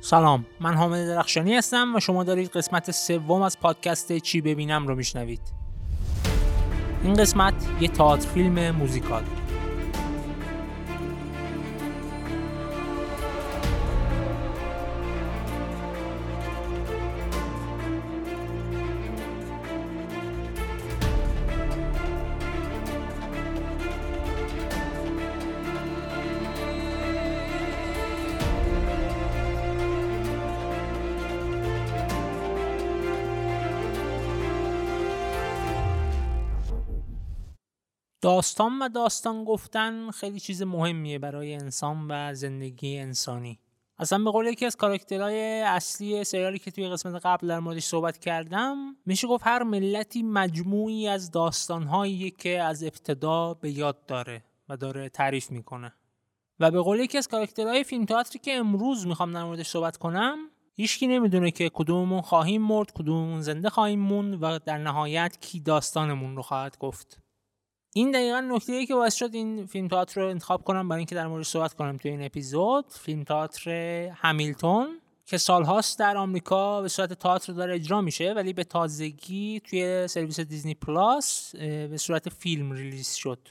سلام من حامد درخشانی هستم و شما دارید قسمت سوم از پادکست چی ببینم رو میشنوید. این قسمت یه تئاتر فیلم موزیکال. داستان و داستان گفتن خیلی چیز مهمیه برای انسان و زندگی انسانی. اصلا به قول یکی از کاراکترهای اصلی سریالی که توی قسمت قبل در موردش صحبت کردم میشه گفت هر ملتی مجموعی از داستانهایی که از ابتدا به یاد داره و داره تعریف می‌کنه. و به قول یکی از کاراکترهای فیلم تئاتری که امروز می‌خوام در موردش صحبت کنم هیچکی نمی‌دونه که کدوممون خواهیم مرد کدوممون زنده خواهیم موند و در نهایت کی داستانمون رو خواهد گفت. این دقیقا نکته ای که باعث شد این فیلم تئاتر رو انتخاب کنم برای اینکه در مورد صحبت کنم توی این اپیزود. فیلم تئاتر همیلتون که سالهاست در آمریکا به صورت تئاتر داره اجرا میشه ولی به تازگی توی سرویس Disney Plus به صورت فیلم release شد.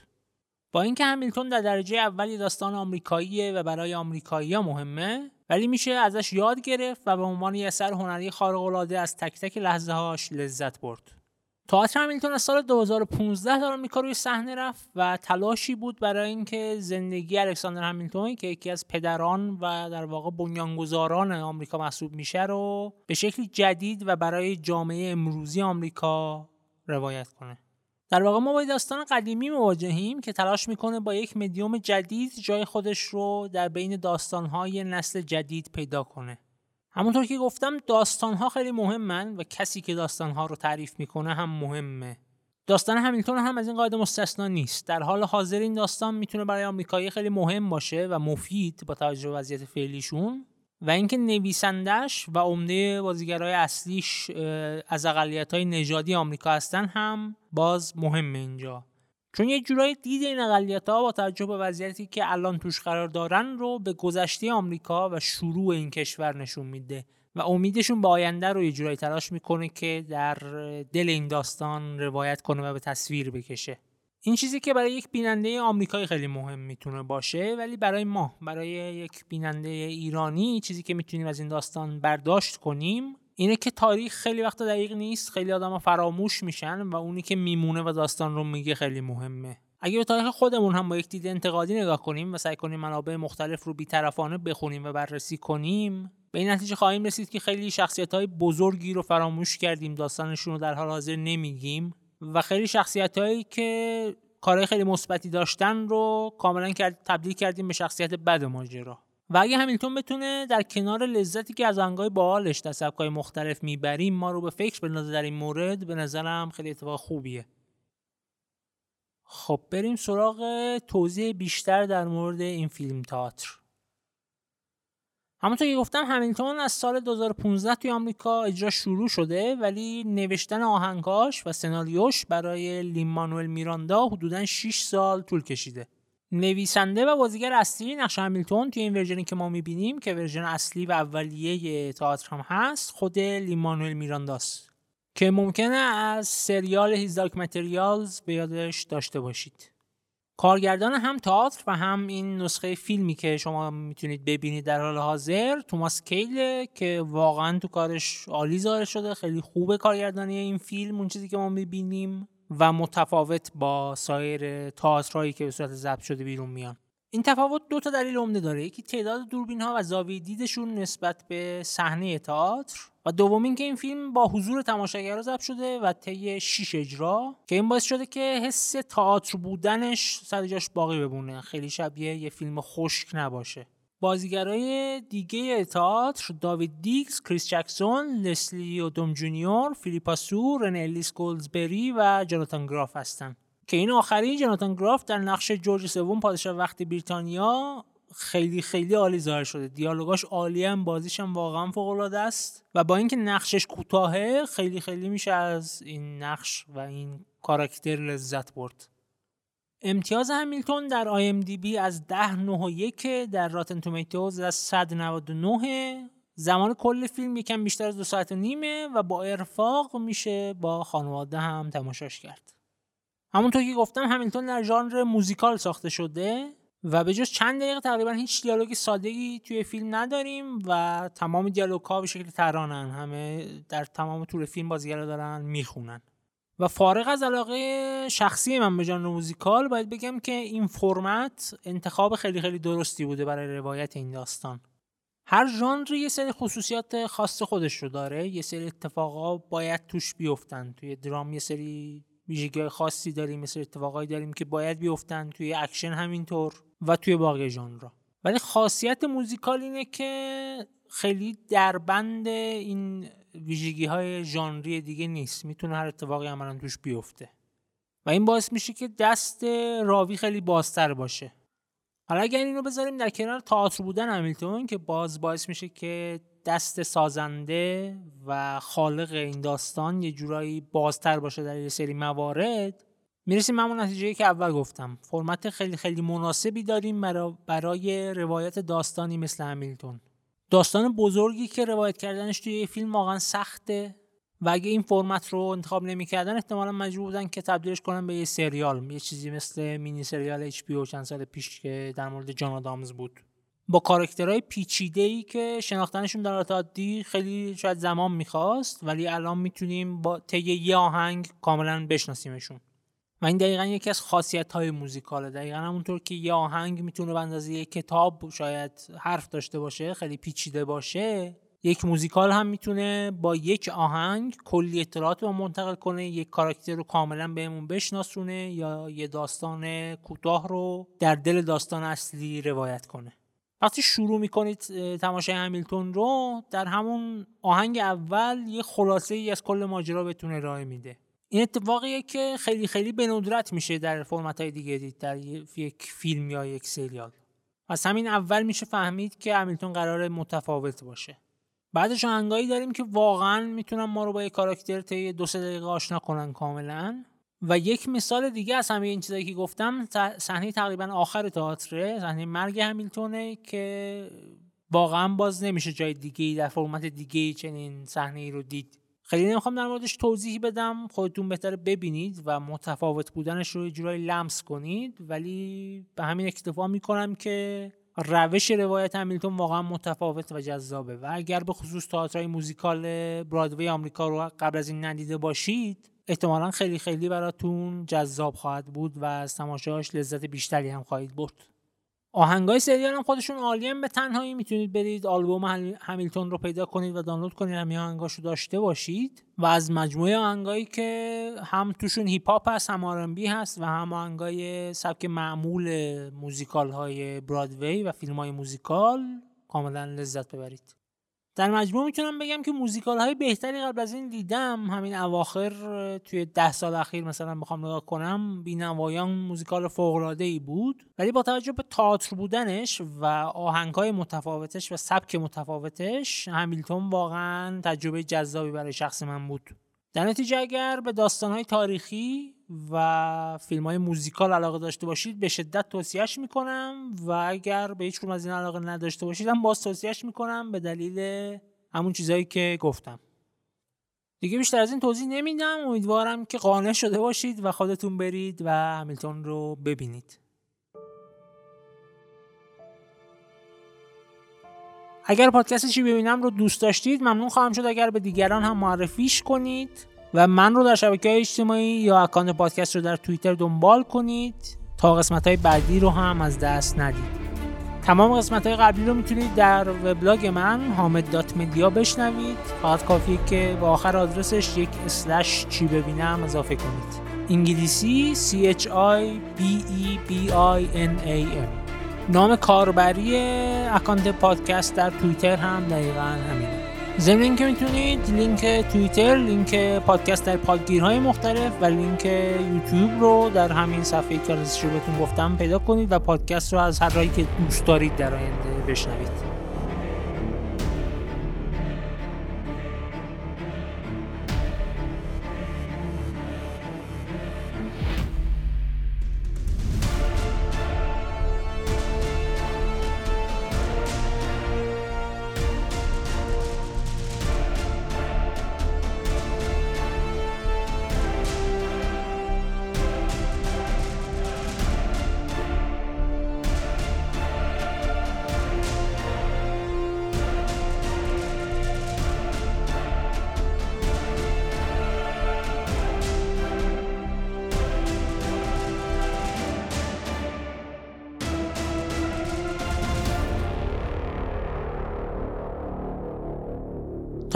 با اینکه همیلتون در درجه اولی داستان آمریکاییه و برای آمریکایی‌ها مهمه ولی میشه ازش یاد گرفت و به عنوان یه اثر هنری خارق‌العاده از تک تک لحظه هاش لذت برد. تئاتر همیلتون از سال 2015 در آمریکا روی صحنه رفت و تلاشی بود برای اینکه زندگی الکساندر همیلتون که یکی از پدران و در واقع بنیانگذاران آمریکا محسوب میشه رو به شکلی جدید و برای جامعه امروزی آمریکا روایت کنه. در واقع ما با داستان قدیمی مواجهیم که تلاش می‌کنه با یک مدیوم جدید جای خودش رو در بین داستانهای نسل جدید پیدا کنه. همونطور که گفتم داستان ها خیلی مهمن و کسی که داستان ها رو تعریف می‌کنه هم مهمه. داستان همیلتون هم از این قاعده مستثنا نیست. در حال حاضر این داستان می‌تونه برای آمریکایی خیلی مهم باشه و مفید با توجه به وضعیت فعلیشون. و اینکه نویسندش و عمده بازیگرای اصلیش از اقلیت های نژادی آمریکا هستن هم باز مهمه اینجا. چون یه جورایی دید این اقلیت ها با توجه به وضعیتی که الان توش قرار دارن رو به گذشته آمریکا و شروع این کشور نشون میده و امیدشون به آینده رو یه جورایی تلاش می‌کنه که در دل این داستان روایت کنه و به تصویر بکشه. این چیزی که برای یک بیننده آمریکایی خیلی مهم می‌تونه باشه ولی برای ما برای یک بیننده ایرانی چیزی که می‌تونیم از این داستان برداشت کنیم اینه که تاریخ خیلی وقت دقیق نیست خیلی آدم فراموش میشن و اونی که میمونه و داستان رو میگه خیلی مهمه. اگه به تاریخ خودمون هم با یک دید انتقادی نگاه کنیم و سعی کنیم منابع مختلف رو بیطرفانه بخونیم و بررسی کنیم به این نتیجه خواهیم رسید که خیلی شخصیت های بزرگی رو فراموش کردیم داستانشون رو در حال حاضر نمیگیم و خیلی شخصیت هایی که کارهای خیلی مثبتی داشتن رو کاملا تبدیل کردیم به شخصیت بد ماجرا. و اگه همیلتون بتونه در کنار لذتی که از آهنگای باحالش در سبکای مختلف می‌بریم ما رو به فکر بندازه در این مورد به نظرم خیلی اتفاق خوبیه. خب بریم سراغ توضیح بیشتر در مورد این فیلم تئاتر. همونطور که گفتم همیلتون از سال 2015 توی آمریکا اجرا شروع شده ولی نوشتن آهنگاش و سناریوش برای لین مانوئل میراندا حدودا 6 سال طول کشیده. نویسنده و بازیگر اصلی نقش همیلتون توی این ورژنی که ما می‌بینیم که ورژن اصلی و اولیه تئاتر هم هست خود لیمانوئل میرانداست که ممکنه از سریال هیز دارک متریالز به یادش داشته باشید. کارگردان هم تئاتر و هم این نسخه فیلمی که شما می‌تونید ببینید در حال حاضر توماس کیله که واقعا تو کارش عالی ظاهر شده خیلی خوبه کارگردانی این فیلم اون چیزی که ما می‌بینیم. و متفاوت با سایر تئاترهایی که به صورت ضبط شده بیرون میان. این تفاوت دو تا دلیل عمده داره. یکی تعداد دوربین ها و زاویه دیدشون نسبت به صحنه تئاتر و دوم اینکه این فیلم با حضور تماشاگرها ضبط شده و طی 6 اجرا که این باعث شده که حس تئاتر بودنش سر جاش باقی بمونه. خیلی شبیه یه فیلم خشک نباشه. بازیگرای دیگه تئاتر Daveed Diggs، کریس جکسون، لسلی اودوم جونیور، فیلیپا سو، رن الیس گولزبری و جاناتان گراف هستن. که این آخری جاناتان گراف در نقش جورج سوم پادشاه وقت بریتانیا خیلی خیلی عالی ظاهر شده. دیالوگاش عالی هم بازیش هم واقعا فوق العاده است. و با اینکه نقشش کوتاهه خیلی خیلی میشه از این نقش و این کاراکتر لذت برد. امتیاز همیلتون در آی ام دی بی از 10 9 و 1 در راتن تومیتوز از 199 زمان کل فیلم یکم بیشتر از دو ساعت و نیمه و با ارفاق میشه با خانواده هم تماشاش کرد. همونطور که گفتم همیلتون در ژانر موزیکال ساخته شده و به جز چند دقیقه تقریبا هیچ دیالوگ سادگی توی فیلم نداریم و تمام دیالوگ ها به شکل ترانن. همه در تمام طول فیلم بازیگرا دارن می‌خونن. و فارغ از علاقه شخصی من به ژانر موزیکال باید بگم که این فرمت انتخاب خیلی خیلی درستی بوده برای روایت این داستان. هر ژانر یه سری خصوصیات خاص خودش رو داره یه سری اتفاقا باید توش بیفتن. توی درام یه سری ویژگی خاصی داریم مثل اتفاقایی داریم که باید بیفتن توی اکشن همینطور و توی باقی ژانرها. ولی خاصیت موزیکال اینه که خیلی دربند این ویژگی های ژانری دیگه نیست. می‌تونه هر اتفاقی عملا توش بیفته. و این باعث میشه که دست راوی خیلی بازتر باشه. حالا اگر اینو بذاریم در کنار تئاتر بودن همیلتون که باز باعث میشه که دست سازنده و خالق این داستان یه جورایی بازتر باشه در یه سری موارد می‌رسیم همون نتیجه که اول گفتم. فرمت خیلی خیلی مناسبی داریم برای روایت داستانی مثل همیلتون. داستان بزرگی که روایت کردنش توی یه فیلم واقعا سخته و اگه این فرمت رو انتخاب نمی‌کردن احتمالا مجبور بودن که تبدیلش کنن به یه سریال یه چیزی مثل مینی سریال HBO چند سال پیش که در مورد جان آدامز بود. با کاراکترهای پیچیده ای که شناختنشون در حالت عادی خیلی شاید زمان می‌خواست ولی الان می‌تونیم با طی یه آهنگ کاملا بشناسیمشون. و این دقیقا یکی از خاصیت های موزیکاله دقیقا همونطور که یه آهنگ می‌تونه به اندازه یه کتاب شاید حرف داشته باشه خیلی پیچیده باشه یک موزیکال هم می‌تونه با یک آهنگ کلی اطلاعات رو منتقل کنه یک کاراکتر رو کاملا بهمون بشناسونه یا یه داستان کوتاه رو در دل داستان اصلی روایت کنه. وقتی شروع می‌کنید تماشای همیلتون رو در همون آهنگ اول یه خلاصه ای از کل ماجرا بهتون ارائه میده. این اتفاقیه که خیلی خیلی به ندرت میشه در فرمت های دیگه دید در یک فیلم یا یک سریال. از همین اول میشه فهمید که همیلتون قرار متفاوت باشه. بعدش آهنگایی داریم که واقعا می‌تونن ما رو با یک کاراکتر طی دو سه دقیقه آشنا کنن کاملا. و یک مثال دیگه از همه این چیزایی که گفتم صحنه تقریبا آخر تئاتر صحنه مرگ همیلتونه که واقعا باز نمیشه جای دیگه در فرمت دیگه چنین صحنه ای رو دید. خیلی نمی‌خوام در موردش توضیحی بدم. خودتون بهتره ببینید و متفاوت بودنش رو جورایی لمس کنید. ولی به همین اکتفا می‌کنم که روش روایت همیلتون واقعا متفاوت و جذابه. و اگر به خصوص تئاترهای موزیکال برادوی آمریکا رو قبل از این ندیده باشید احتمالا خیلی خیلی براتون جذاب خواهد بود و از تماشاش لذت بیشتری هم خواهید برد. آهنگای سریال هم خودشون عالی به تنهایی می‌تونید برید آلبوم همیلتون رو پیدا کنید و دانلود کنید همین آهنگاشو داشته باشید و از مجموعه آهنگایی که هم توشون هیپ هاپ هست هم R&B هست و هم آهنگای سبک معمول موزیکال های برادوی و فیلم های موزیکال کاملا لذت ببرید. در مجموع می‌تونم بگم که موزیکال های بهتری قبل از این دیدم. همین اواخر توی ده سال اخیر مثلا بخوام نگاه کنم بینوایان موزیکال فوق ای بود. ولی با توجه به تئاتر بودنش و آهنگ های متفاوتش و سبک متفاوتش همیلتون واقعا تجربه جذابی برای شخص من بود. در نتیجه اگر به داستان های تاریخی و فیلم های موزیکال علاقه داشته باشید به شدت توصیهش می‌کنم و اگر به هیچ از این علاقه نداشته باشید هم باز توصیهش می‌کنم به دلیل همون چیزهایی که گفتم. دیگه بیشتر از این توضیح نمیدم. امیدوارم که قانع شده باشید و خودتون برید و همیلتون رو ببینید. اگر پادکست چی ببینم رو دوست داشتید ممنون خواهم شد. اگر به دیگران هم معرفیش کنید و من رو در شبکه های اجتماعی یا اکانت پادکست رو در توییتر دنبال کنید تا قسمت های بعدی رو هم از دست ندید. تمام قسمت های قبلی رو می‌تونید در وبلاگ من حامد بشنوید. فقط کافیه که با آخر آدرسش یک اسلش چی ببینم اضافه کنید. انگلیسی C H I B E B I N A M. نام کاربری اکانت پادکست در توییتر هم دقیقا همینه. ضمن اینکه می‌تونید لینک توییتر لینک پادکست در پادگیرهای مختلف و لینک یوتیوب رو در همین صفحه که بهتون گفتم پیدا کنید و پادکست رو از هر راهی که دوست دارید در آینده بشنوید.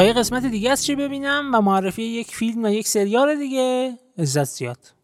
یه قسمت دیگه از چی ببینم و معرفی یک فیلم و یک سریال دیگه. عزت زیاد.